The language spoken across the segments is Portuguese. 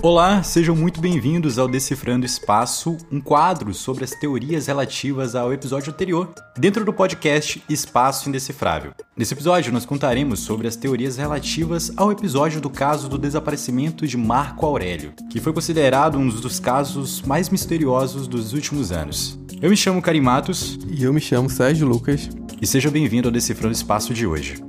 Olá, sejam muito bem-vindos ao Decifrando Espaço, um quadro sobre as teorias relativas ao episódio anterior, dentro do podcast Espaço Indecifrável. Nesse episódio, nós contaremos sobre as teorias relativas ao episódio do caso do desaparecimento de Marco Aurélio, que foi considerado um dos casos mais misteriosos dos últimos anos. Eu me chamo Karim Matos. E eu me chamo Sérgio Lucas. E seja bem-vindo ao Decifrando Espaço de hoje.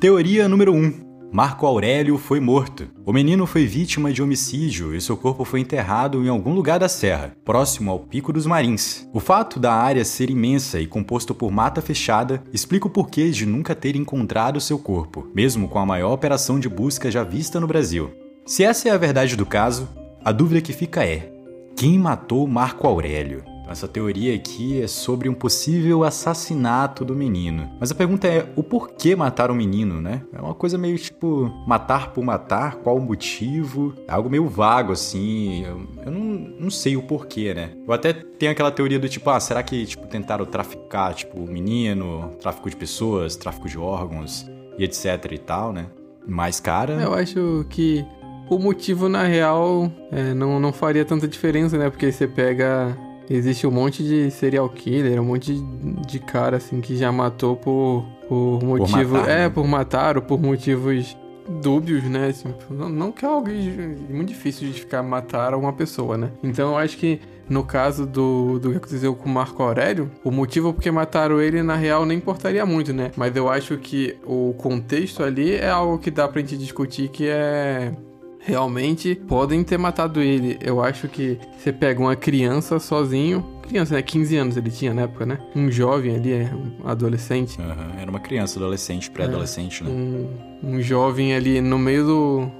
Teoria número 1. Marco Aurélio foi morto. O menino foi vítima de homicídio e seu corpo foi enterrado em algum lugar da serra, próximo ao Pico dos Marins. O fato da área ser imensa e composto por mata fechada explica o porquê de nunca ter encontrado seu corpo, mesmo com a maior operação de busca já vista no Brasil. Se essa é a verdade do caso, a dúvida que fica é: quem matou Marco Aurélio? Essa teoria aqui é sobre um possível assassinato do menino. Mas a pergunta é: o porquê matar o menino, né? É uma coisa meio tipo matar por matar, qual o motivo? É algo meio vago assim. Eu, eu não, não sei o porquê, né? Eu até tenho aquela teoria do tipo: ah, será que tipo, tentaram traficar tipo, o menino, tráfico de pessoas, tráfico de órgãos e etc e tal, né? Mais cara. Eu acho que o motivo, na real, é, não, não faria tanta diferença, né? Porque você pega Existe um monte de serial killer, um monte de cara assim que já matou por, por motivo. Por matar, é, né? por matar ou por motivos dúbios, né? Assim, não, não que é algo muito difícil de ficar matar uma pessoa, né? Então eu acho que no caso do, do que aconteceu com o Marco Aurélio, o motivo porque mataram ele, na real, nem importaria muito, né? Mas eu acho que o contexto ali é algo que dá pra gente discutir que é realmente podem ter matado ele. Eu acho que você pega uma criança sozinho, criança, né? 15 anos ele tinha na época, né? Um jovem ali, é, um adolescente. Uhum, era uma criança, adolescente, pré-adolescente, é, né? Um, um jovem ali no meio do,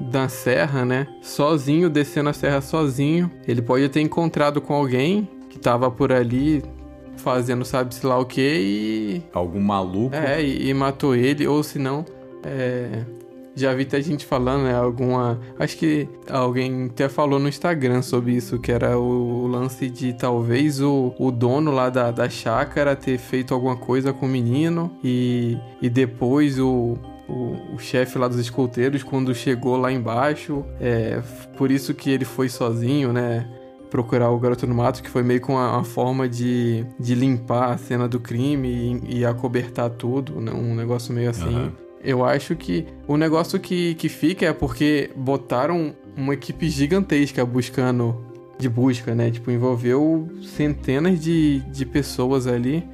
da serra, né? Sozinho, descendo a serra sozinho. Ele pode ter encontrado com alguém que tava por ali fazendo sabe-se lá o que e. Algum maluco. É, e, e matou ele, ou se não. É, já vi até gente falando, né? Alguma. Acho que alguém até falou no Instagram sobre isso, que era o lance de talvez o, o dono lá da, da chácara ter feito alguma coisa com o menino e, e depois o, o, o chefe lá dos escolteiros, quando chegou lá embaixo, é por isso que ele foi sozinho, né? Procurar o garoto no mato, que foi meio com uma, uma forma de, de limpar a cena do crime e, e acobertar tudo, né? um negócio meio assim. Uhum. Eu acho que o negócio que, que fica é porque botaram uma equipe gigantesca buscando de busca, né? Tipo, envolveu centenas de, de pessoas ali.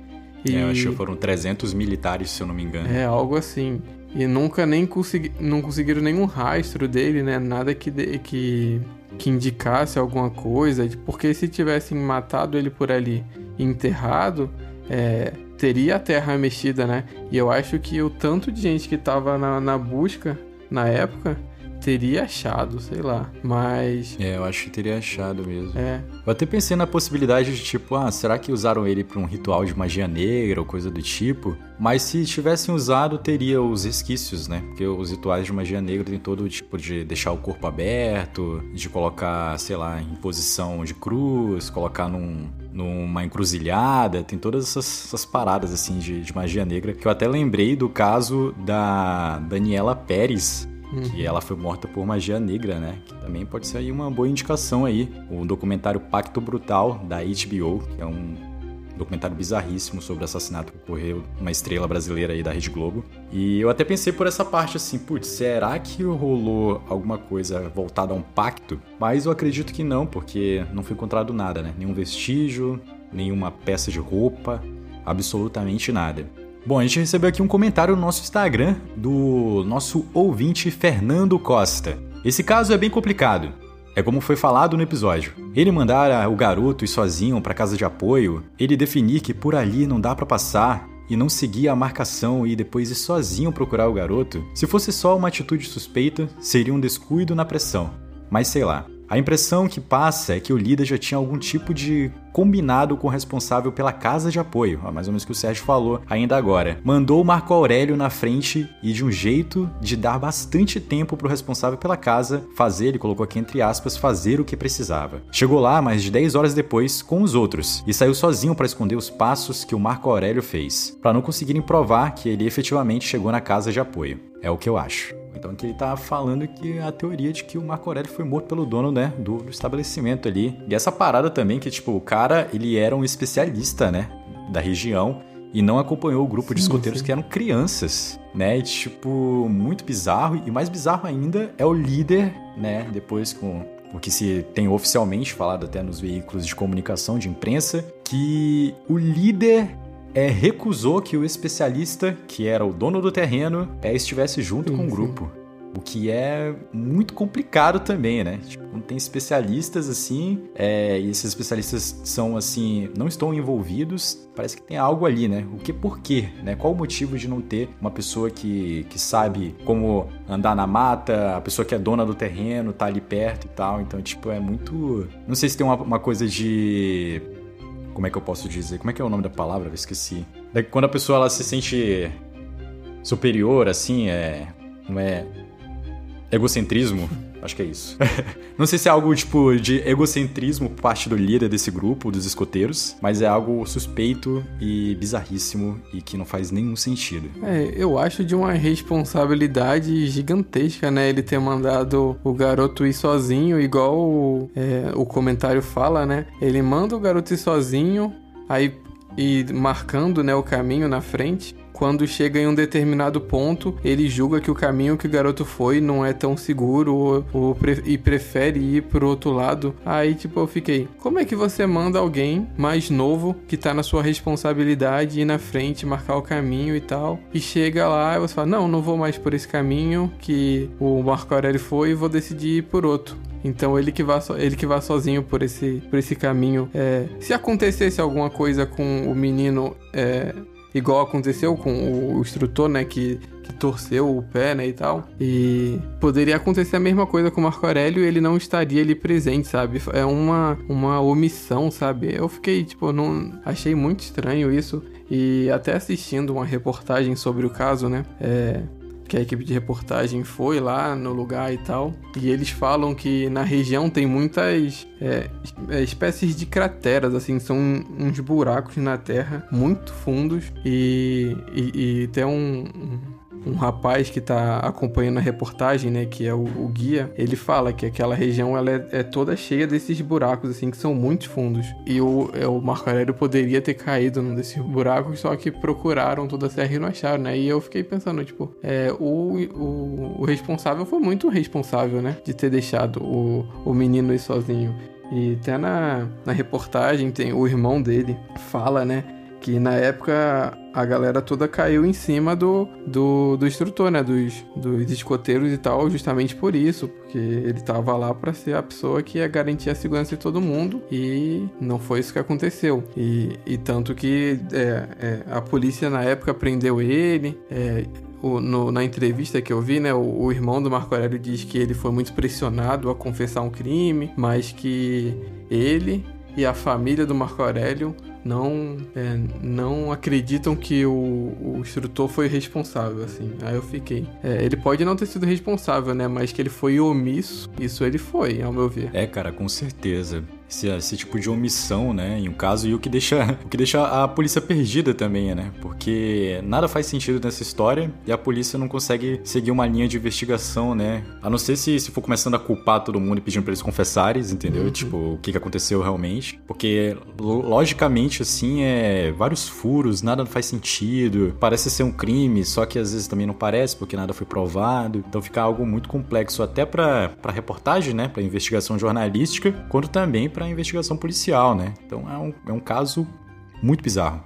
E... É, eu acho que foram 300 militares, se eu não me engano. É, algo assim. E nunca nem consegui, não conseguiram nenhum rastro dele, né? Nada que, de, que, que indicasse alguma coisa. Porque se tivessem matado ele por ali enterrado, é, teria a terra mexida, né? E eu acho que o tanto de gente que tava na, na busca na época teria achado, sei lá. Mas. É, eu acho que teria achado mesmo. É. Eu até pensei na possibilidade de tipo, ah, será que usaram ele para um ritual de magia negra ou coisa do tipo? Mas se tivessem usado, teria os resquícios, né? Porque os rituais de magia negra tem todo tipo de deixar o corpo aberto, de colocar, sei lá, em posição de cruz, colocar num, numa encruzilhada, tem todas essas, essas paradas assim de, de, magia negra. Que eu até lembrei do caso da Daniela Pérez, uhum. que ela foi morta por magia negra, né? Que também pode ser aí uma boa indicação aí. O documentário Pacto Brutal da HBO, que é um documentário bizarríssimo sobre o assassinato que ocorreu uma estrela brasileira aí da Rede Globo. E eu até pensei por essa parte assim, putz, será que rolou alguma coisa voltada a um pacto? Mas eu acredito que não, porque não foi encontrado nada, né? Nenhum vestígio, nenhuma peça de roupa, absolutamente nada. Bom, a gente recebeu aqui um comentário no nosso Instagram do nosso ouvinte Fernando Costa. Esse caso é bem complicado. É como foi falado no episódio. Ele mandar o garoto ir sozinho para casa de apoio, ele definir que por ali não dá para passar e não seguir a marcação e depois ir sozinho procurar o garoto, se fosse só uma atitude suspeita, seria um descuido na pressão. Mas sei lá, a impressão que passa é que o líder já tinha algum tipo de combinado com o responsável pela casa de apoio, mais ou menos que o Sérgio falou ainda agora. Mandou o Marco Aurélio na frente e de um jeito de dar bastante tempo para o responsável pela casa fazer, ele colocou aqui entre aspas, fazer o que precisava. Chegou lá mais de 10 horas depois com os outros e saiu sozinho para esconder os passos que o Marco Aurélio fez, para não conseguirem provar que ele efetivamente chegou na casa de apoio. É o que eu acho. Então que ele tá falando que a teoria de que o Marco Aurélio foi morto pelo dono, né, do, do estabelecimento ali. E essa parada também que, tipo, o cara, ele era um especialista, né, da região e não acompanhou o grupo sim, de escoteiros sim. que eram crianças, né? E, tipo, muito bizarro. E mais bizarro ainda é o líder, né? Depois com o que se tem oficialmente falado até nos veículos de comunicação de imprensa, que o líder é, recusou que o especialista, que era o dono do terreno, é, estivesse junto sim, com o grupo. O que é muito complicado também, né? Tipo, quando tem especialistas assim, é, e esses especialistas são assim, não estão envolvidos, parece que tem algo ali, né? O que por quê, né? Qual o motivo de não ter uma pessoa que, que sabe como andar na mata, a pessoa que é dona do terreno, tá ali perto e tal. Então, tipo, é muito. Não sei se tem uma, uma coisa de. Como é que eu posso dizer? Como é que é o nome da palavra? Eu esqueci. Quando a pessoa ela se sente superior, assim, é. Não é egocentrismo. Acho que é isso. não sei se é algo tipo de egocentrismo por parte do líder desse grupo, dos escoteiros, mas é algo suspeito e bizarríssimo e que não faz nenhum sentido. É, eu acho de uma responsabilidade gigantesca, né? Ele ter mandado o garoto ir sozinho, igual o, é, o comentário fala, né? Ele manda o garoto ir sozinho, aí e marcando né, o caminho na frente quando chega em um determinado ponto, ele julga que o caminho que o garoto foi não é tão seguro ou, ou pre e prefere ir pro outro lado. Aí, tipo, eu fiquei, como é que você manda alguém mais novo que tá na sua responsabilidade ir na frente, marcar o caminho e tal, e chega lá e você fala, não, não vou mais por esse caminho que o Marco Aurélio foi e vou decidir ir por outro. Então ele que vá, so, ele que vá sozinho por esse, por esse caminho. É, se acontecesse alguma coisa com o menino é, igual aconteceu com o instrutor, né, que, que torceu o pé, né, e tal. E poderia acontecer a mesma coisa com o Marco Aurélio ele não estaria ali presente, sabe? É uma, uma omissão, sabe? Eu fiquei, tipo, não achei muito estranho isso. E até assistindo uma reportagem sobre o caso, né? É, que a equipe de reportagem foi lá no lugar e tal. E eles falam que na região tem muitas é, é, espécies de crateras, assim, são uns buracos na terra muito fundos e, e, e tem um, um rapaz que está acompanhando a reportagem, né, que é o, o, guia, ele fala que aquela região ela é, é, toda cheia desses buracos, assim, que são muito fundos. E o, é, o Marco Aurélio poderia ter caído num desses buracos, só que procuraram toda a serra e não acharam, né? E eu fiquei pensando, tipo, é, o, o, o responsável foi muito responsável, né, de ter deixado o, o menino ir sozinho. E até na, na reportagem tem o irmão dele fala, né, que na época a galera toda caiu em cima do, do, do instrutor, né? Dos, dos escoteiros e tal, justamente por isso, porque ele tava lá para ser a pessoa que ia garantir a segurança de todo mundo e não foi isso que aconteceu. E, e tanto que é, é, a polícia na época prendeu ele. É, o, no, na entrevista que eu vi, né, o, o, irmão do Marco Aurélio diz que ele foi muito pressionado a confessar um crime, mas que ele e a família do Marco Aurélio não é, não acreditam que o, o, instrutor foi responsável, assim. Aí eu fiquei. É, ele pode não ter sido responsável, né? Mas que ele foi omisso, isso ele foi, ao meu ver. É, cara, com certeza esse, esse tipo de omissão, né, em um caso, e o que deixa, o que deixa a polícia perdida também, né, porque nada faz sentido nessa história e a polícia não consegue seguir uma linha de investigação, né, a não ser se, se for começando a culpar todo mundo e pedindo pra eles confessarem, entendeu, uhum. tipo, o que, que aconteceu realmente, porque logicamente, assim, é vários furos, nada faz sentido, parece ser um crime, só que às vezes também não parece, porque nada foi provado, então fica algo muito complexo até pra, pra reportagem, né, pra investigação jornalística, quanto também pra para investigação policial, né? Então é um, é um caso muito bizarro.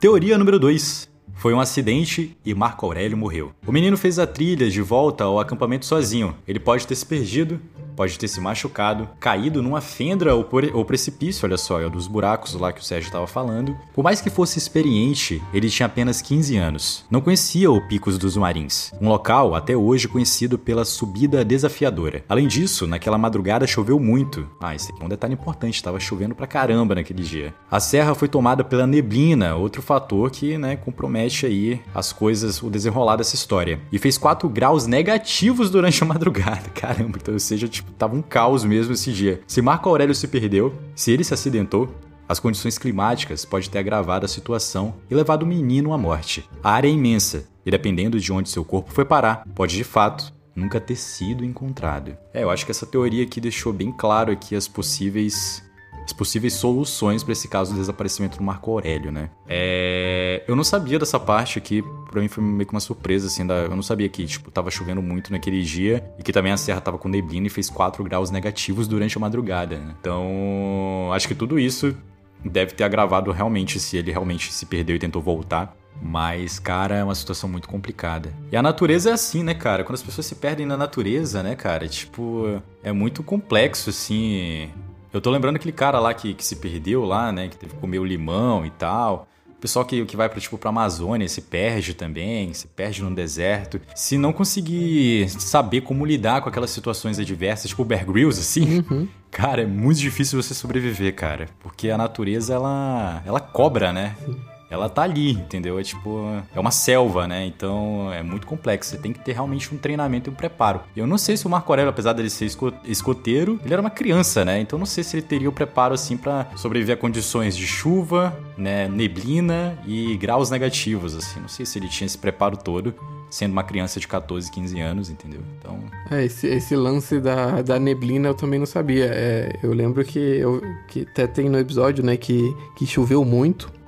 Teoria número 2. Foi um acidente e Marco Aurélio morreu. O menino fez a trilha de volta ao acampamento sozinho. Ele pode ter se perdido, pode ter se machucado, caído numa fenda ou, por, ou precipício, olha só, é dos buracos lá que o Sérgio estava falando. Por mais que fosse experiente, ele tinha apenas 15 anos. Não conhecia o Picos dos Marins, um local até hoje conhecido pela subida desafiadora. Além disso, naquela madrugada choveu muito. Ah, esse aqui é um detalhe importante, estava chovendo pra caramba naquele dia. A serra foi tomada pela neblina, outro fator que, né, compromete aí as coisas, o desenrolar dessa história. E fez 4 graus negativos durante a madrugada. Caramba, então seja, tipo, tava um caos mesmo esse dia. Se Marco Aurélio se perdeu, se ele se acidentou, as condições climáticas podem ter agravado a situação e levado o menino à morte. A área é imensa e, dependendo de onde seu corpo foi parar, pode de fato nunca ter sido encontrado. É, eu acho que essa teoria aqui deixou bem claro aqui as possíveis as possíveis soluções para esse caso do desaparecimento do Marco Aurélio, né? É... Eu não sabia dessa parte aqui, para mim foi meio que uma surpresa, assim, da... eu não sabia que, tipo, tava chovendo muito naquele dia e que também a serra tava com neblina e fez 4 graus negativos durante a madrugada, né? Então, acho que tudo isso deve ter agravado realmente se ele realmente se perdeu e tentou voltar. Mas, cara, é uma situação muito complicada. E a natureza é assim, né, cara? Quando as pessoas se perdem na natureza, né, cara? Tipo, é muito complexo, assim. Eu tô lembrando aquele cara lá que, que se perdeu lá, né? Que teve que comer o limão e tal. O pessoal que, que vai para tipo, pra Amazônia se perde também, se perde no deserto. Se não conseguir saber como lidar com aquelas situações adversas, tipo o Bear Grylls, assim, uhum. cara, é muito difícil você sobreviver, cara. Porque a natureza, ela, ela cobra, né? Sim ela tá ali, entendeu? É tipo, é uma selva, né? Então é muito complexo. Você tem que ter realmente um treinamento e um preparo. Eu não sei se o Marco Aurélio, apesar dele ser escoteiro, ele era uma criança, né? Então não sei se ele teria o preparo assim para sobreviver a condições de chuva, né, neblina e graus negativos, assim. Não sei se ele tinha esse preparo todo sendo uma criança de 14, 15 anos, entendeu? Então. É, esse, esse lance da, da neblina eu também não sabia. É, eu lembro que, eu, que até tem no episódio, né, que, que choveu muito.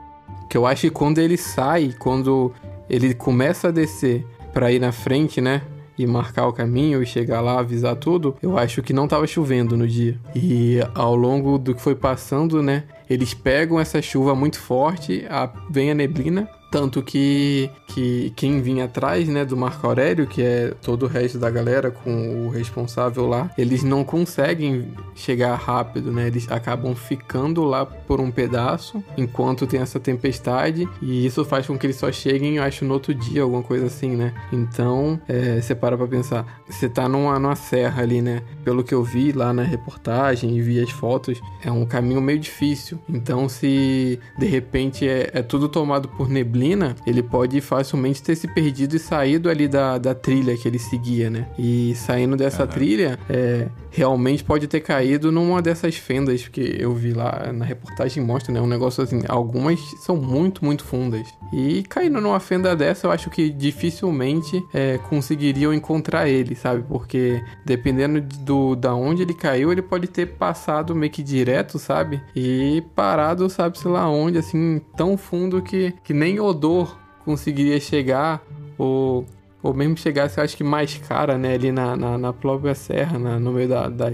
Que eu acho que quando ele sai, quando ele começa a descer para ir na frente, né? E marcar o caminho e chegar lá, avisar tudo, eu acho que não tava chovendo no dia. E ao longo do que foi passando, né? Eles pegam essa chuva muito forte, a, vem a neblina, tanto que, que quem vinha atrás, né, do Marco Aurélio, que é todo o resto da galera com o responsável lá, eles não conseguem chegar rápido, né? Eles acabam ficando lá por um pedaço enquanto tem essa tempestade e isso faz com que eles só cheguem, eu acho, no outro dia, alguma coisa assim, né? Então, é, você para pra pensar, você tá numa, numa serra ali, né? Pelo que eu vi lá na reportagem e vi as fotos, é um caminho meio difícil. Então, se de repente é, é tudo tomado por neblina, neblina, ele pode facilmente ter se perdido e saído ali da, da trilha que ele seguia, né? E saindo dessa uhum. trilha, é, realmente pode ter caído numa dessas fendas que eu vi lá na reportagem mostra, né? Um negócio assim, algumas são muito, muito fundas. E caindo numa fenda dessa, eu acho que dificilmente é, conseguiriam encontrar ele, sabe? Porque dependendo do da onde ele caiu, ele pode ter passado meio que direto, sabe? E parado, sabe, sei lá onde, assim, tão fundo que, que nem odor conseguiria chegar ou ou mesmo chegasse, acho que mais cara, né, ali na, na, na própria serra, na, no meio da, da,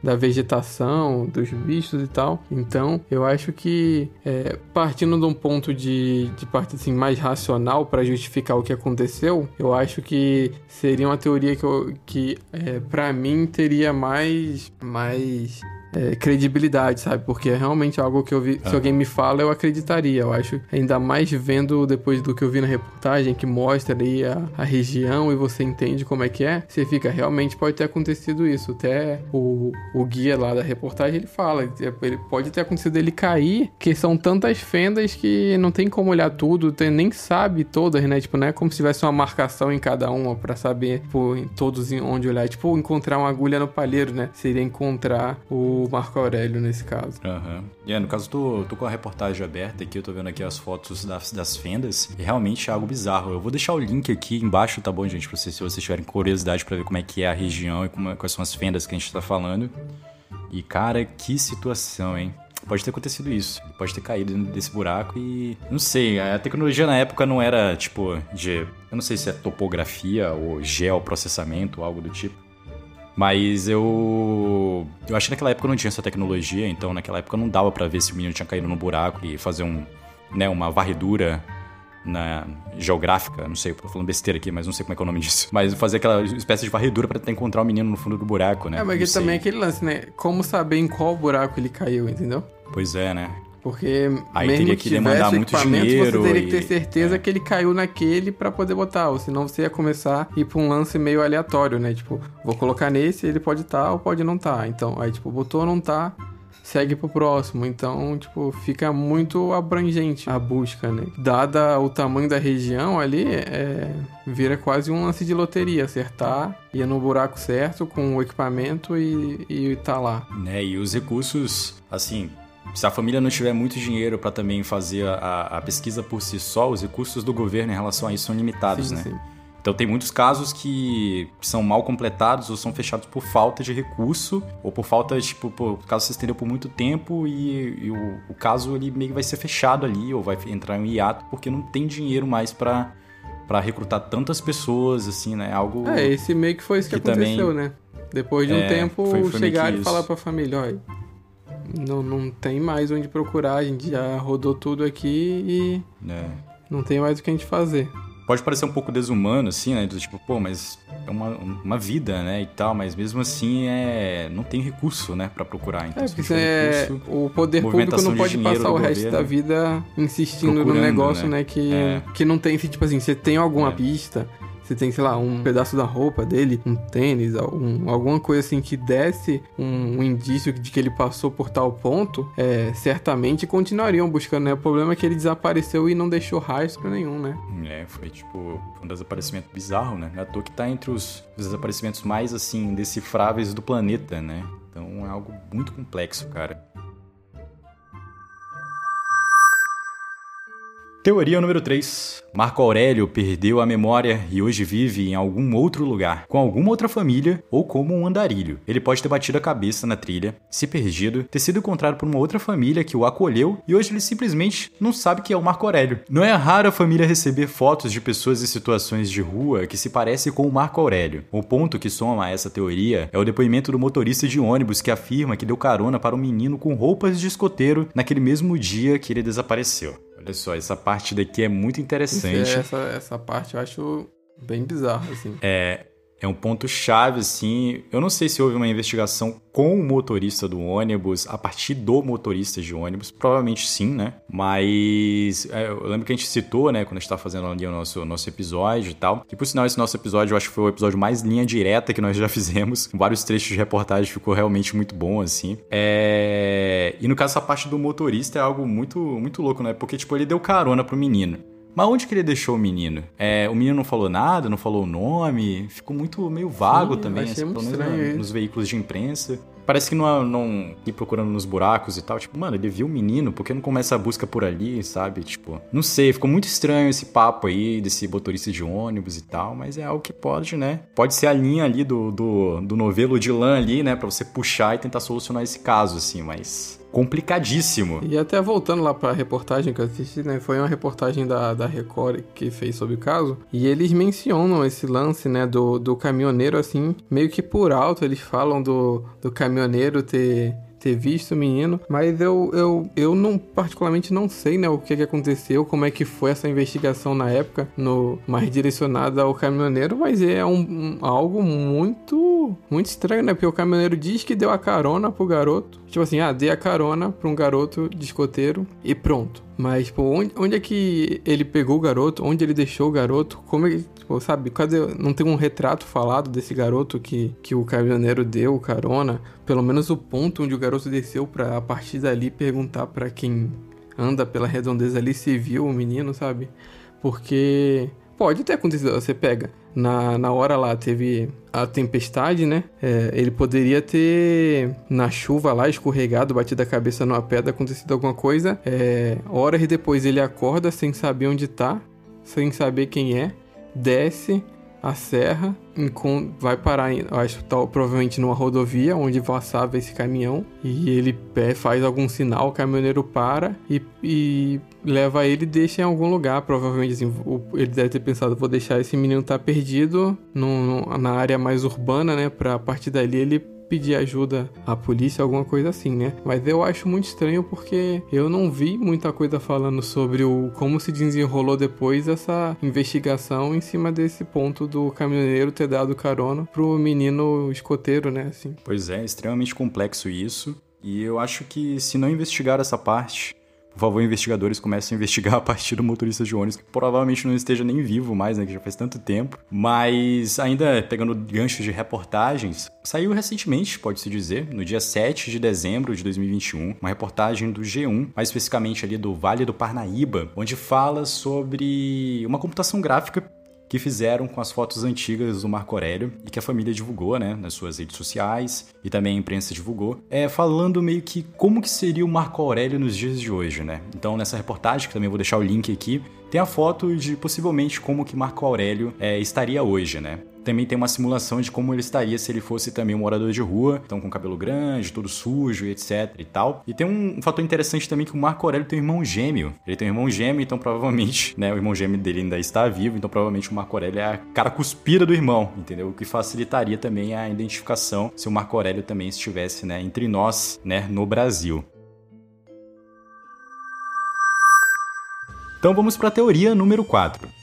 da, vegetação, dos bichos e tal. Então, eu acho que é, partindo de um ponto de, de parte assim, mais racional para justificar o que aconteceu, eu acho que seria uma teoria que, que é, para mim teria mais, mais é, credibilidade, sabe? Porque é realmente algo que eu vi. Se alguém me fala, eu acreditaria. Eu acho, ainda mais vendo depois do que eu vi na reportagem, que mostra ali a, a região e você entende como é que é, você fica, realmente pode ter acontecido isso. Até o, o guia lá da reportagem ele fala, ele pode ter acontecido ele cair, que são tantas fendas que não tem como olhar tudo, tem, nem sabe todas, né? Tipo, não é como se tivesse uma marcação em cada uma para saber, tipo, em todos onde olhar. Tipo, encontrar uma agulha no palheiro, né? Seria encontrar o o Marco Aurélio nesse caso. Uhum. E é, no caso, tô, tô com a reportagem aberta aqui, eu tô vendo aqui as fotos das, das fendas, e realmente é algo bizarro. Eu vou deixar o link aqui embaixo, tá bom, gente? Pra vocês, se vocês tiverem curiosidade para ver como é que é a região e como, quais são as fendas que a gente tá falando. E, cara, que situação, hein? Pode ter acontecido isso. Pode ter caído desse buraco e. Não sei, a tecnologia na época não era tipo de. Eu não sei se é topografia ou geoprocessamento ou algo do tipo. Mas eu. Eu acho que naquela época não tinha essa tecnologia, então naquela época não dava para ver se o menino tinha caído no buraco e fazer um, né, uma varredura na geográfica, não sei, tô falando besteira aqui, mas não sei como é que é o nome disso. Mas fazer aquela espécie de varredura para tentar encontrar o menino no fundo do buraco, né? É, mas também é aquele lance, né? Como saber em qual buraco ele caiu, entendeu? Pois é, né? Porque Aí mesmo teria que, que demandar muito dinheiro. Você teria que ter certeza é. que ele caiu naquele para poder botar, ou senão você ia começar a ir pra um lance meio aleatório, né? Tipo, vou colocar nesse, ele pode estar tá, ou pode não estar. Tá. Então, aí tipo, botou não tá, segue pro próximo. Então, tipo, fica muito abrangente a busca, né? Dada o tamanho da região ali, é, vira quase um lance de loteria. Acertar, ir no buraco certo com o equipamento e, e tá lá. Né, e os recursos, assim, se a família não tiver muito dinheiro para também fazer a, a, pesquisa por si só, os recursos do governo em relação a isso são limitados, sim, né? Sim. Então tem muitos casos que são mal completados ou são fechados por falta de recurso ou por falta, tipo, por, o caso se estendeu por muito tempo e, e o, o, caso ele meio que vai ser fechado ali ou vai entrar em um hiato porque não tem dinheiro mais para para recrutar tantas pessoas, assim, né? Algo. É, esse meio que foi isso que, que aconteceu, também, né? Depois de um é, tempo, foi, foi chegar e falar pra família, olha, não, não tem mais onde procurar, a gente já rodou tudo aqui e é. não tem mais o que a gente fazer pode parecer um pouco desumano, assim, né? Do tipo, pô, mas é uma, uma vida, né? E tal, mas mesmo assim é não tem recurso, né? Pra procurar. Então, é, porque é, recurso, o poder público não pode passar o resto da vida insistindo no negócio, né? né que, é. que não tem, tipo assim, você tem alguma é. pista, você tem, sei lá, um pedaço da roupa dele, um tênis, algum, alguma coisa assim que desse um, um, indício de que ele passou por tal ponto, é, certamente continuariam buscando, né? O problema é que ele desapareceu e não deixou rastro nenhum, né? É, foi tipo um desaparecimento bizarro, né? Toa que tá entre os, os desaparecimentos mais, assim, decifráveis do planeta, né? Então é algo muito complexo, cara. Teoria número 3. Marco Aurélio perdeu a memória e hoje vive em algum outro lugar, com alguma outra família ou como um andarilho. Ele pode ter batido a cabeça na trilha, se perdido, ter sido encontrado por uma outra família que o acolheu e hoje ele simplesmente não sabe que é o Marco Aurélio. Não é raro a família receber fotos de pessoas em situações de rua que se parecem com o Marco Aurélio. O ponto que soma a essa teoria é o depoimento do motorista de ônibus que afirma que deu carona para um menino com roupas de escoteiro naquele mesmo dia que ele desapareceu. Olha só, essa parte daqui é muito interessante. Essa, essa parte eu acho bem bizarra, assim. É, é um ponto chave, assim. Eu não sei se houve uma investigação com o motorista do ônibus, a partir do motorista de ônibus. Provavelmente sim, né? Mas é, eu lembro que a gente citou, né, quando a gente estava fazendo ali o nosso, nosso episódio e tal. E por sinal, esse nosso episódio eu acho que foi o episódio mais linha direta que nós já fizemos. Vários trechos de reportagem ficou realmente muito bom, assim. É... E no caso, essa parte do motorista é algo muito, muito louco, né? Porque, tipo, ele deu carona pro menino. Mas onde que ele deixou o menino? É, o menino não falou nada, não falou o nome, ficou muito meio vago Sim, também, assim, pelo menos nos veículos de imprensa. Parece que não, não ir procurando nos buracos e tal. Tipo, mano, ele viu o menino, por que não começa a busca por ali, sabe? Tipo, não sei, ficou muito estranho esse papo aí desse motorista de ônibus e tal, mas é algo que pode, né? Pode ser a linha ali do, do, do novelo de lã ali, né? Pra você puxar e tentar solucionar esse caso, assim, mas complicadíssimo. E até voltando lá pra reportagem que eu assisti, né? Foi uma reportagem da, da Record que fez sobre o caso. E eles mencionam esse lance, né? Do, do caminhoneiro, assim, meio que por alto. Eles falam do, do caminhoneiro ter ter visto o menino, mas eu, eu, eu não particularmente não sei, né, o que, que aconteceu, como é que foi essa investigação na época, no mais direcionada ao caminhoneiro, mas é um, um, algo muito muito estranho, né? Porque o caminhoneiro diz que deu a carona pro garoto. Tipo assim, ah, dei a carona pra um garoto de escoteiro e pronto. Mas, tipo, onde, onde é que ele pegou o garoto? Onde ele deixou o garoto? Como ele, tipo, sabe? Cadê, não tem um retrato falado desse garoto que, que o caminhoneiro deu carona? Pelo menos o ponto onde o garoto desceu pra, a partir dali, perguntar para quem anda pela redondeza ali se viu o menino, sabe? Porque pode ter acontecido, você pega na, na hora lá teve a tempestade, né? É, ele poderia ter, na chuva lá, escorregado, batido a cabeça numa pedra, acontecido alguma coisa. É, horas depois ele acorda sem saber onde tá, sem saber quem é, desce, a serra, vai parar, acho tá, provavelmente numa rodovia onde passava esse caminhão e ele faz algum sinal, o caminhoneiro para e, e leva ele e deixa em algum lugar, provavelmente assim, ele deve ter pensado, vou deixar esse menino tá perdido na área mais urbana, né, para a partir dali ele pedir ajuda à polícia, alguma coisa assim, né? Mas eu acho muito estranho porque eu não vi muita coisa falando sobre o como se desenrolou depois essa investigação em cima desse ponto do caminhoneiro ter dado carona pro menino escoteiro, né? Assim. Pois é, extremamente complexo isso. E eu acho que se não investigar essa parte, por favor, investigadores comecem a investigar a partir do motorista de ônibus, que provavelmente não esteja nem vivo mais, né, que já faz tanto tempo. Mas ainda pegando ganchos de reportagens, saiu recentemente, pode-se dizer, no dia 7 de dezembro de 2021, uma reportagem do G1, mais especificamente ali do Vale do Parnaíba, onde fala sobre uma computação gráfica que fizeram com as fotos antigas do Marco Aurélio e que a família divulgou, né, nas suas redes sociais e também a imprensa divulgou, é falando meio que como que seria o Marco Aurélio nos dias de hoje, né? Então nessa reportagem, que também vou deixar o link aqui, tem a foto de possivelmente como que Marco Aurélio é, estaria hoje, né? Também tem uma simulação de como ele estaria se ele fosse também um morador de rua, então com cabelo grande, todo sujo, etc e tal. E tem um, fator interessante também que o Marco Aurélio tem um irmão gêmeo. Ele tem um irmão gêmeo, então provavelmente, né, o irmão gêmeo dele ainda está vivo, então provavelmente o Marco Aurélio é a cara cuspida do irmão, entendeu? O que facilitaria também a identificação se o Marco Aurélio também estivesse, né, entre nós, né, no Brasil. Então vamos para a teoria número 4.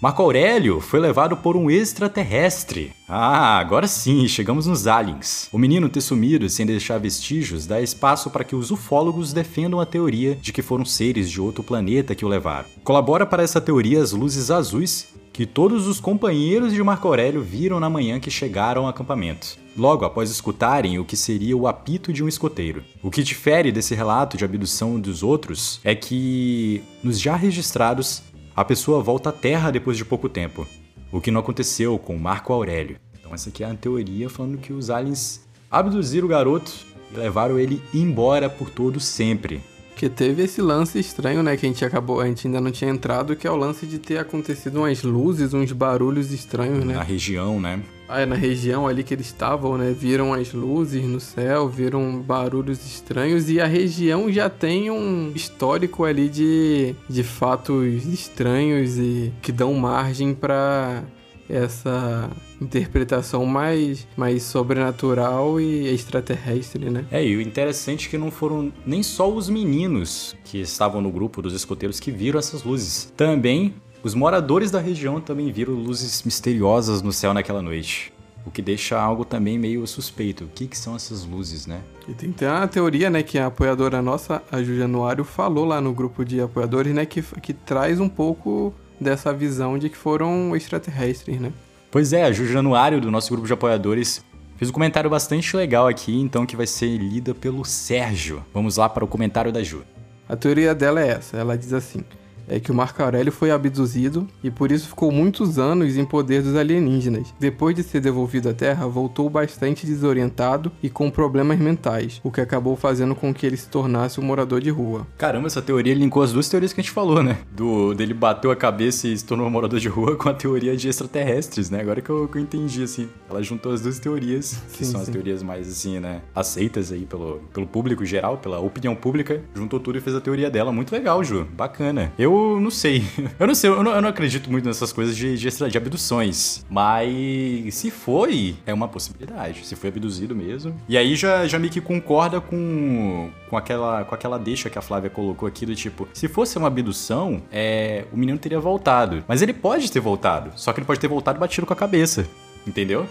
Marco Aurélio foi levado por um extraterrestre. Ah, agora sim, chegamos nos aliens. O menino ter sumido sem deixar vestígios dá espaço para que os ufólogos defendam a teoria de que foram seres de outro planeta que o levaram. Colabora para essa teoria as luzes azuis que todos os companheiros de Marco Aurélio viram na manhã que chegaram ao acampamento. Logo após escutarem o que seria o apito de um escoteiro. O que difere desse relato de abdução dos outros é que, nos já registrados, a pessoa volta à Terra depois de pouco tempo, o que não aconteceu com Marco Aurélio. Então essa aqui é a teoria falando que os aliens abduziram o garoto e levaram ele embora por todo sempre. Que teve esse lance estranho, né? Que a gente acabou, a gente ainda não tinha entrado, que é o lance de ter acontecido umas luzes, uns barulhos estranhos, né? Na região, né? Na região ali que eles estavam, né? Viram as luzes no céu, viram barulhos estranhos e a região já tem um histórico ali de, de fatos estranhos e que dão margem para essa interpretação mais, mais sobrenatural e extraterrestre, né? É, e o interessante é que não foram nem só os meninos que estavam no grupo dos escoteiros que viram essas luzes. Também os moradores da região também viram luzes misteriosas no céu naquela noite. O que deixa algo também meio suspeito. O que, que são essas luzes, né? E tem até uma teoria, né, que a apoiadora nossa, a Ju Januário, falou lá no grupo de apoiadores, né, que, que traz um pouco dessa visão de que foram extraterrestres, né? Pois é, a Ju Januário, do nosso grupo de apoiadores, fez um comentário bastante legal aqui, então, que vai ser lida pelo Sérgio. Vamos lá para o comentário da Ju. A teoria dela é essa, ela diz assim é que o Marco Aurélio foi abduzido e por isso ficou muitos anos em poder dos alienígenas. Depois de ser devolvido à Terra, voltou bastante desorientado e com problemas mentais, o que acabou fazendo com que ele se tornasse um morador de rua. Caramba, essa teoria linkou as duas teorias que a gente falou, né? Do dele bateu a cabeça e se tornou um morador de rua com a teoria de extraterrestres, né? Agora que eu, que eu entendi, assim. Ela juntou as duas teorias, que sim, são sim. as teorias mais, assim, né? Aceitas aí pelo, pelo público geral, pela opinião pública. Juntou tudo e fez a teoria dela. Muito legal, Ju. Bacana. Eu não sei. Eu não sei, eu não, eu não acredito muito nessas coisas de, de, de, abduções. Mas se foi, é uma possibilidade. Se foi abduzido mesmo. E aí já, já meio que concorda com, com, aquela, com aquela deixa que a Flávia colocou aqui do tipo, se fosse uma abdução, é, o menino teria voltado. Mas ele pode ter voltado. Só que ele pode ter voltado batido com a cabeça. Entendeu?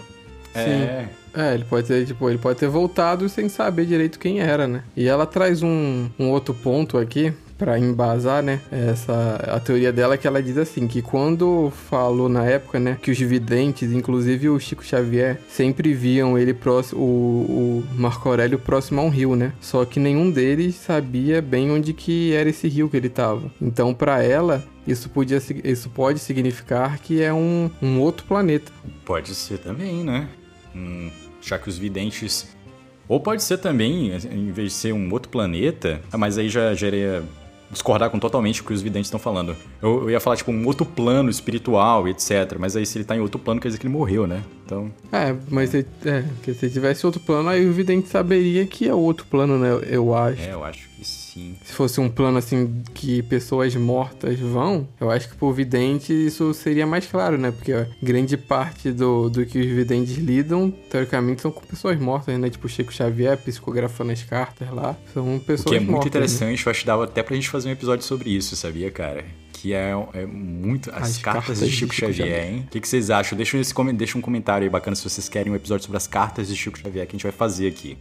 Sim. É... é, ele pode ter, tipo, ele pode ter voltado sem saber direito quem era, né? E ela traz um, um outro ponto aqui para embasar, né, essa a teoria dela que ela diz assim que quando falou na época, né, que os videntes, inclusive o Chico Xavier, sempre viam ele próximo o, o Marco Aurélio próximo a um rio, né? Só que nenhum deles sabia bem onde que era esse rio que ele estava. Então, para ela, isso, podia, isso pode significar que é um, um outro planeta. Pode ser também, né? Hum, já que os videntes. Ou pode ser também, em vez de ser um outro planeta, mas aí já geraria discordar com totalmente o que os videntes estão falando. Eu, eu, ia falar, tipo, um outro plano espiritual etc. Mas aí, se ele tá em outro plano, quer dizer que ele morreu, né? Então. É, mas se, é, se tivesse outro plano, aí o vidente saberia que é outro plano, né? Eu acho. É, eu acho que sim. Se fosse um plano assim que pessoas mortas vão, eu acho que por vidente isso seria mais claro, né? Porque ó, grande parte do, do que os videntes lidam, teoricamente, são com pessoas mortas, né? Tipo Chico Xavier psicografando as cartas lá. São pessoas mortas. O que é muito mortas, né? interessante, né? eu acho que dava até pra gente fazer um episódio sobre isso, sabia, cara? Que é, é muito. As, as cartas, cartas, de Chico, Chico Xavier, Xavier, hein? O que, que, vocês acham? Deixa, esse, deixa um comentário aí bacana se vocês querem um episódio sobre as cartas de Chico Xavier que a gente vai fazer aqui.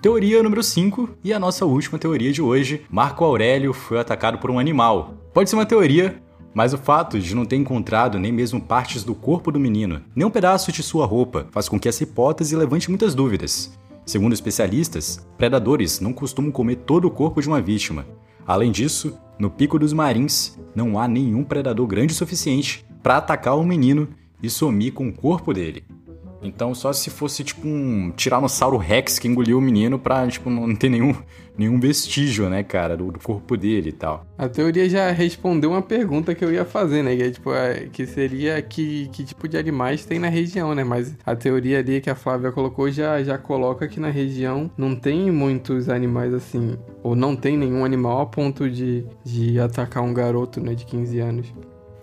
Teoria número 5 e a nossa última teoria de hoje: Marco Aurélio foi atacado por um animal. Pode ser uma teoria, mas o fato de não ter encontrado nem mesmo partes do corpo do menino, nem um pedaço de sua roupa, faz com que essa hipótese levante muitas dúvidas. Segundo especialistas, predadores não costumam comer todo o corpo de uma vítima. Além disso, No Pico dos Marins, não há nenhum predador grande o suficiente para atacar o menino e sumir com o corpo dele. Então, só se fosse tipo um Tiranossauro Rex que engoliu o menino pra, tipo, não ter nenhum, nenhum vestígio, né, cara, do, do, corpo dele e tal. A teoria já respondeu uma pergunta que eu ia fazer, né, que, é, tipo, é, que seria que, que tipo de animais tem na região, né, mas a teoria ali que a Flávia colocou já, já coloca que na região não tem muitos animais assim, ou não tem nenhum animal a ponto de, de atacar um garoto, né, de 15 anos.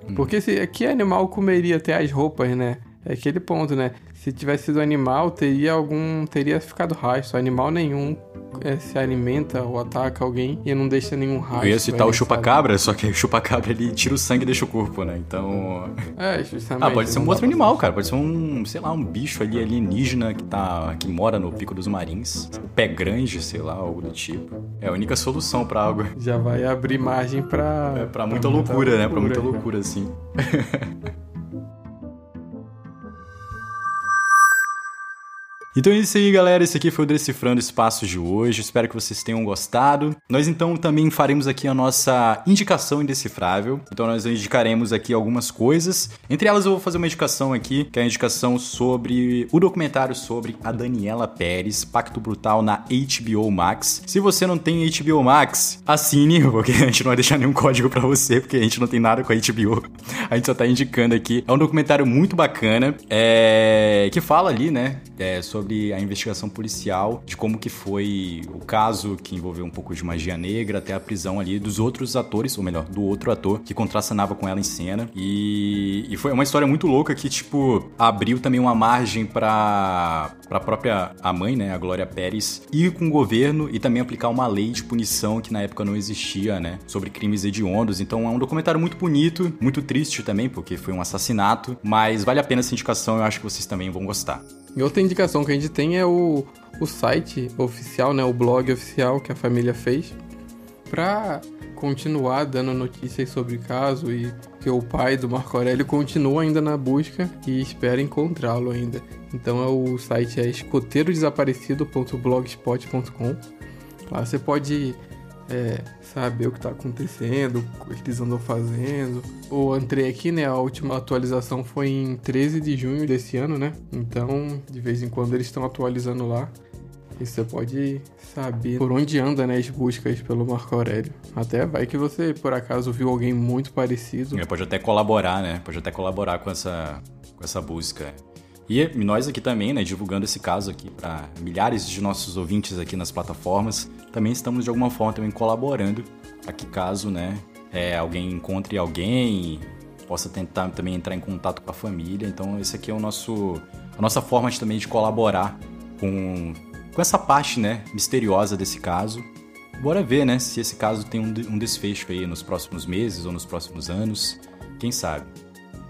Hum. Porque se, que animal comeria até as roupas, né? É aquele ponto, né? Se tivesse sido animal, teria algum. teria ficado rastro. Animal nenhum é, se alimenta ou ataca alguém e não deixa nenhum rastro. Eu ia citar o chupa-cabra, só que o chupa-cabra ele tira o sangue e deixa o corpo, né? Então. É, justamente. Ah, pode ser um outro animal, cara. Pode ser um, sei lá, um bicho ali alienígena que tá. que mora no pico dos marins. Pé grande, sei lá, algo do tipo. É a única solução pra algo. Já vai abrir margem pra. É, pra muita pra loucura, muita né? Pra muita loucura, assim. Então é isso aí, galera. Esse aqui foi o Decifrando Espaços de hoje. Espero que vocês tenham gostado. Nós então também faremos aqui a nossa indicação indecifrável. Então nós indicaremos aqui algumas coisas. Entre elas eu vou fazer uma indicação aqui, que é a indicação sobre o documentário sobre a Daniela Pérez, Pacto Brutal na HBO Max. Se você não tem HBO Max, assine, porque a gente não vai deixar nenhum código para você, porque a gente não tem nada com a HBO. A gente só tá indicando aqui. É um documentário muito bacana, é... que fala ali, né, é, sobre sobre a investigação policial, de como que foi o caso que envolveu um pouco de magia negra, até a prisão ali dos outros atores, ou melhor, do outro ator que contracenava com ela em cena. E, e foi uma história muito louca que, tipo, abriu também uma margem para a própria a mãe, né, a Glória Pérez, ir com o governo e também aplicar uma lei de punição que na época não existia, né, sobre crimes hediondos. Então é um documentário muito bonito, muito triste também, porque foi um assassinato, mas vale a pena essa indicação, eu acho que vocês também vão gostar. E outra indicação que a gente tem é o, o site oficial, né, o blog oficial que a família fez, para continuar dando notícias sobre o caso e que o pai do Marco Aurélio continua ainda na busca e espera encontrá-lo ainda. Então é o site é escoteirodesaparecido.blogspot.com. Lá você pode é, saber o que está acontecendo, o que eles andam fazendo. Eu entrei aqui, né? A última atualização foi em 13 de junho desse ano, né? Então, de vez em quando eles estão atualizando lá. E você pode saber por onde anda, né, as buscas pelo Marco Aurélio. Até vai que você, por acaso, viu alguém muito parecido. É, pode até colaborar, né? Pode até colaborar com essa, com essa busca. E nós aqui também, né, divulgando esse caso aqui para milhares de nossos ouvintes aqui nas plataformas, também estamos de alguma forma também colaborando que caso, né, é, alguém encontre alguém, possa tentar também entrar em contato com a família. Então esse aqui é o nosso a nossa forma de, também de colaborar com com essa parte, né, misteriosa desse caso. Bora ver, né, se esse caso tem um, um desfecho aí nos próximos meses ou nos próximos anos, quem sabe.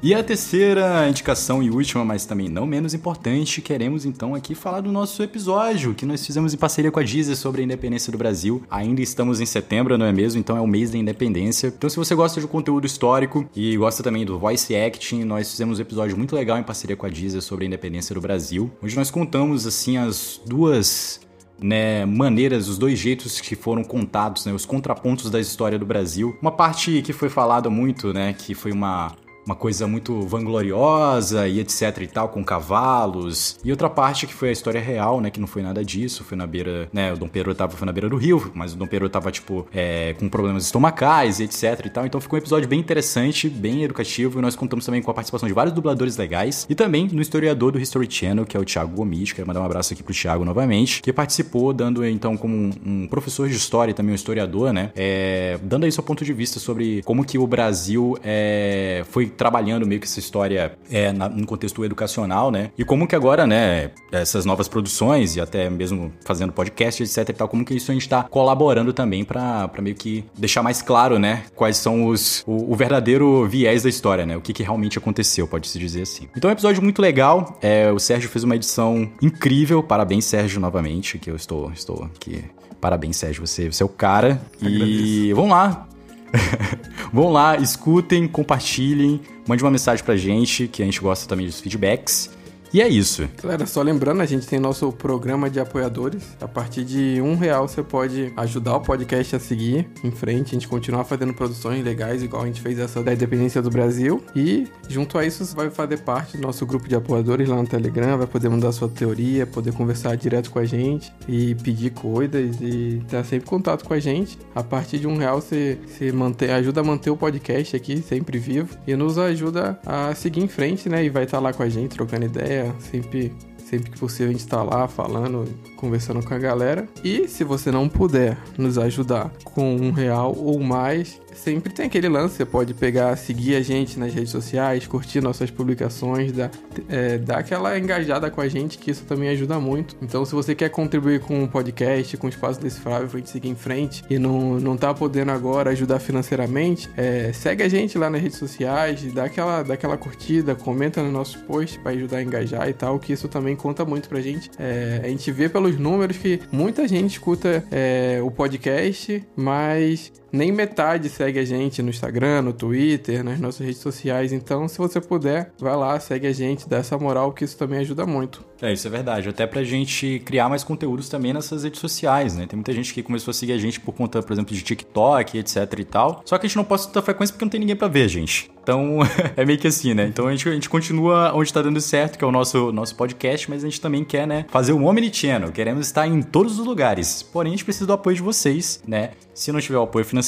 E a terceira indicação e última, mas também não menos importante, queremos então aqui falar do nosso episódio que nós fizemos em parceria com a Deezer sobre a independência do Brasil. Ainda estamos em setembro, não é mesmo? Então é o mês da independência. Então se você gosta de conteúdo histórico e gosta também do voice acting, nós fizemos um episódio muito legal em parceria com a Deezer sobre a independência do Brasil, onde nós contamos assim as duas né, maneiras, os dois jeitos que foram contados, né, os contrapontos da história do Brasil. Uma parte que foi falada muito, né, que foi uma uma coisa muito vangloriosa e etc e tal, com cavalos. E outra parte que foi a história real, né, que não foi nada disso, foi na beira, né, o Dom Pedro tava foi na beira do rio, mas o Dom Pedro tava, tipo, é, com problemas estomacais e etc e tal. Então ficou um episódio bem interessante, bem educativo, e nós contamos também com a participação de vários dubladores legais, e também no historiador do History Channel, que é o Thiago Gomes, quero mandar um abraço aqui pro Thiago novamente, que participou, dando então como um, um professor de história e também um historiador, né, é, dando aí seu ponto de vista sobre como que o Brasil é, foi trabalhando meio que essa história é, na, no contexto educacional, né? E como que agora, né, essas novas produções e até mesmo fazendo podcast, etc e tal, como que isso a gente tá colaborando também para meio que deixar mais claro, né, quais são os o, o, verdadeiro viés da história, né? O que, que realmente aconteceu, pode-se dizer assim. Então é um episódio muito legal. É, o Sérgio fez uma edição incrível. Parabéns, Sérgio, novamente, que eu estou, estou aqui. Parabéns, Sérgio, você, você é o cara. Agradeço. E vamos lá, Vão lá, escutem, compartilhem, mande uma mensagem pra gente, que a gente gosta também dos feedbacks. E é isso. Galera, só lembrando, a gente tem nosso programa de apoiadores. A partir de um real você pode ajudar o podcast a seguir em frente, a gente continuar fazendo produções legais, igual a gente fez essa da independência do Brasil. E junto a isso, você vai fazer parte do nosso grupo de apoiadores lá no Telegram, vai poder mandar sua teoria, poder conversar direto com a gente e pedir coisas e estar sempre em contato com a gente. A partir de um real você, você mantém, ajuda a manter o podcast aqui sempre vivo e nos ajuda a seguir em frente, né? E vai estar lá com a gente, trocando ideia, sempre sempre que possível a gente está lá falando, conversando com a galera. E se você não puder nos ajudar com um real ou mais, sempre tem aquele lance, você pode pegar, seguir a gente nas redes sociais, curtir nossas publicações, dar, é, dar aquela engajada com a gente, que isso também ajuda muito. Então, se você quer contribuir com o podcast, com o Espaço Decifrável, pra gente seguir em frente e não, não tá podendo agora ajudar financeiramente, é, segue a gente lá nas redes sociais, dá aquela, dá aquela curtida, comenta no nosso post para ajudar a engajar e tal, que isso também conta muito pra gente. É, a gente vê pelos números que muita gente escuta é, o podcast, mas nem metade segue a gente no Instagram, no Twitter, nas nossas redes sociais. Então, se você puder, vai lá, segue a gente, dá essa moral, que isso também ajuda muito. É, isso é verdade. Até pra gente criar mais conteúdos também nessas redes sociais, né? Tem muita gente que começou a seguir a gente por conta, por exemplo, de TikTok, etc e tal. Só que a gente não posta tanta frequência porque não tem ninguém para ver, gente. Então, é meio que assim, né? Então a gente, a gente continua onde tá dando certo, que é o nosso, nosso podcast, mas a gente também quer, né, fazer o Omni Channel. Queremos estar em todos os lugares. Porém, a gente precisa do apoio de vocês, né? Se não tiver o apoio financeiro,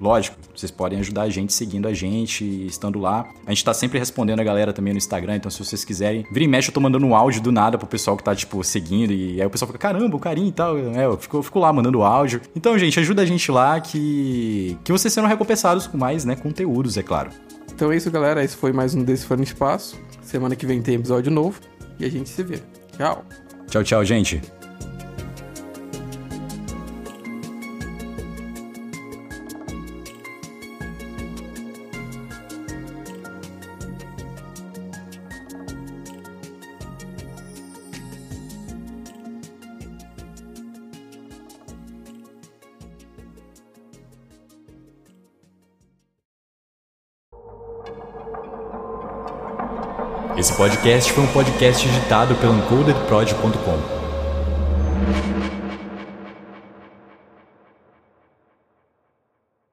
Lógico, vocês podem ajudar a gente seguindo a gente, estando lá. A gente tá sempre respondendo a galera também no Instagram, então se vocês quiserem, vira e mexe, eu tô mandando um áudio do nada pro pessoal que tá, tipo, seguindo, e aí o pessoal fica, caramba, o carinho e tal. É, eu fico, eu fico lá mandando áudio. Então, gente, ajuda a gente lá que, que vocês serão recompensados com mais, né, conteúdos, é claro. Então é isso, galera. Esse foi mais um Desse Foi no Espaço. Semana que vem tem episódio novo e a gente se vê. Tchau. Tchau, tchau, gente. Podcast foi um podcast editado pelo encodedprod.com.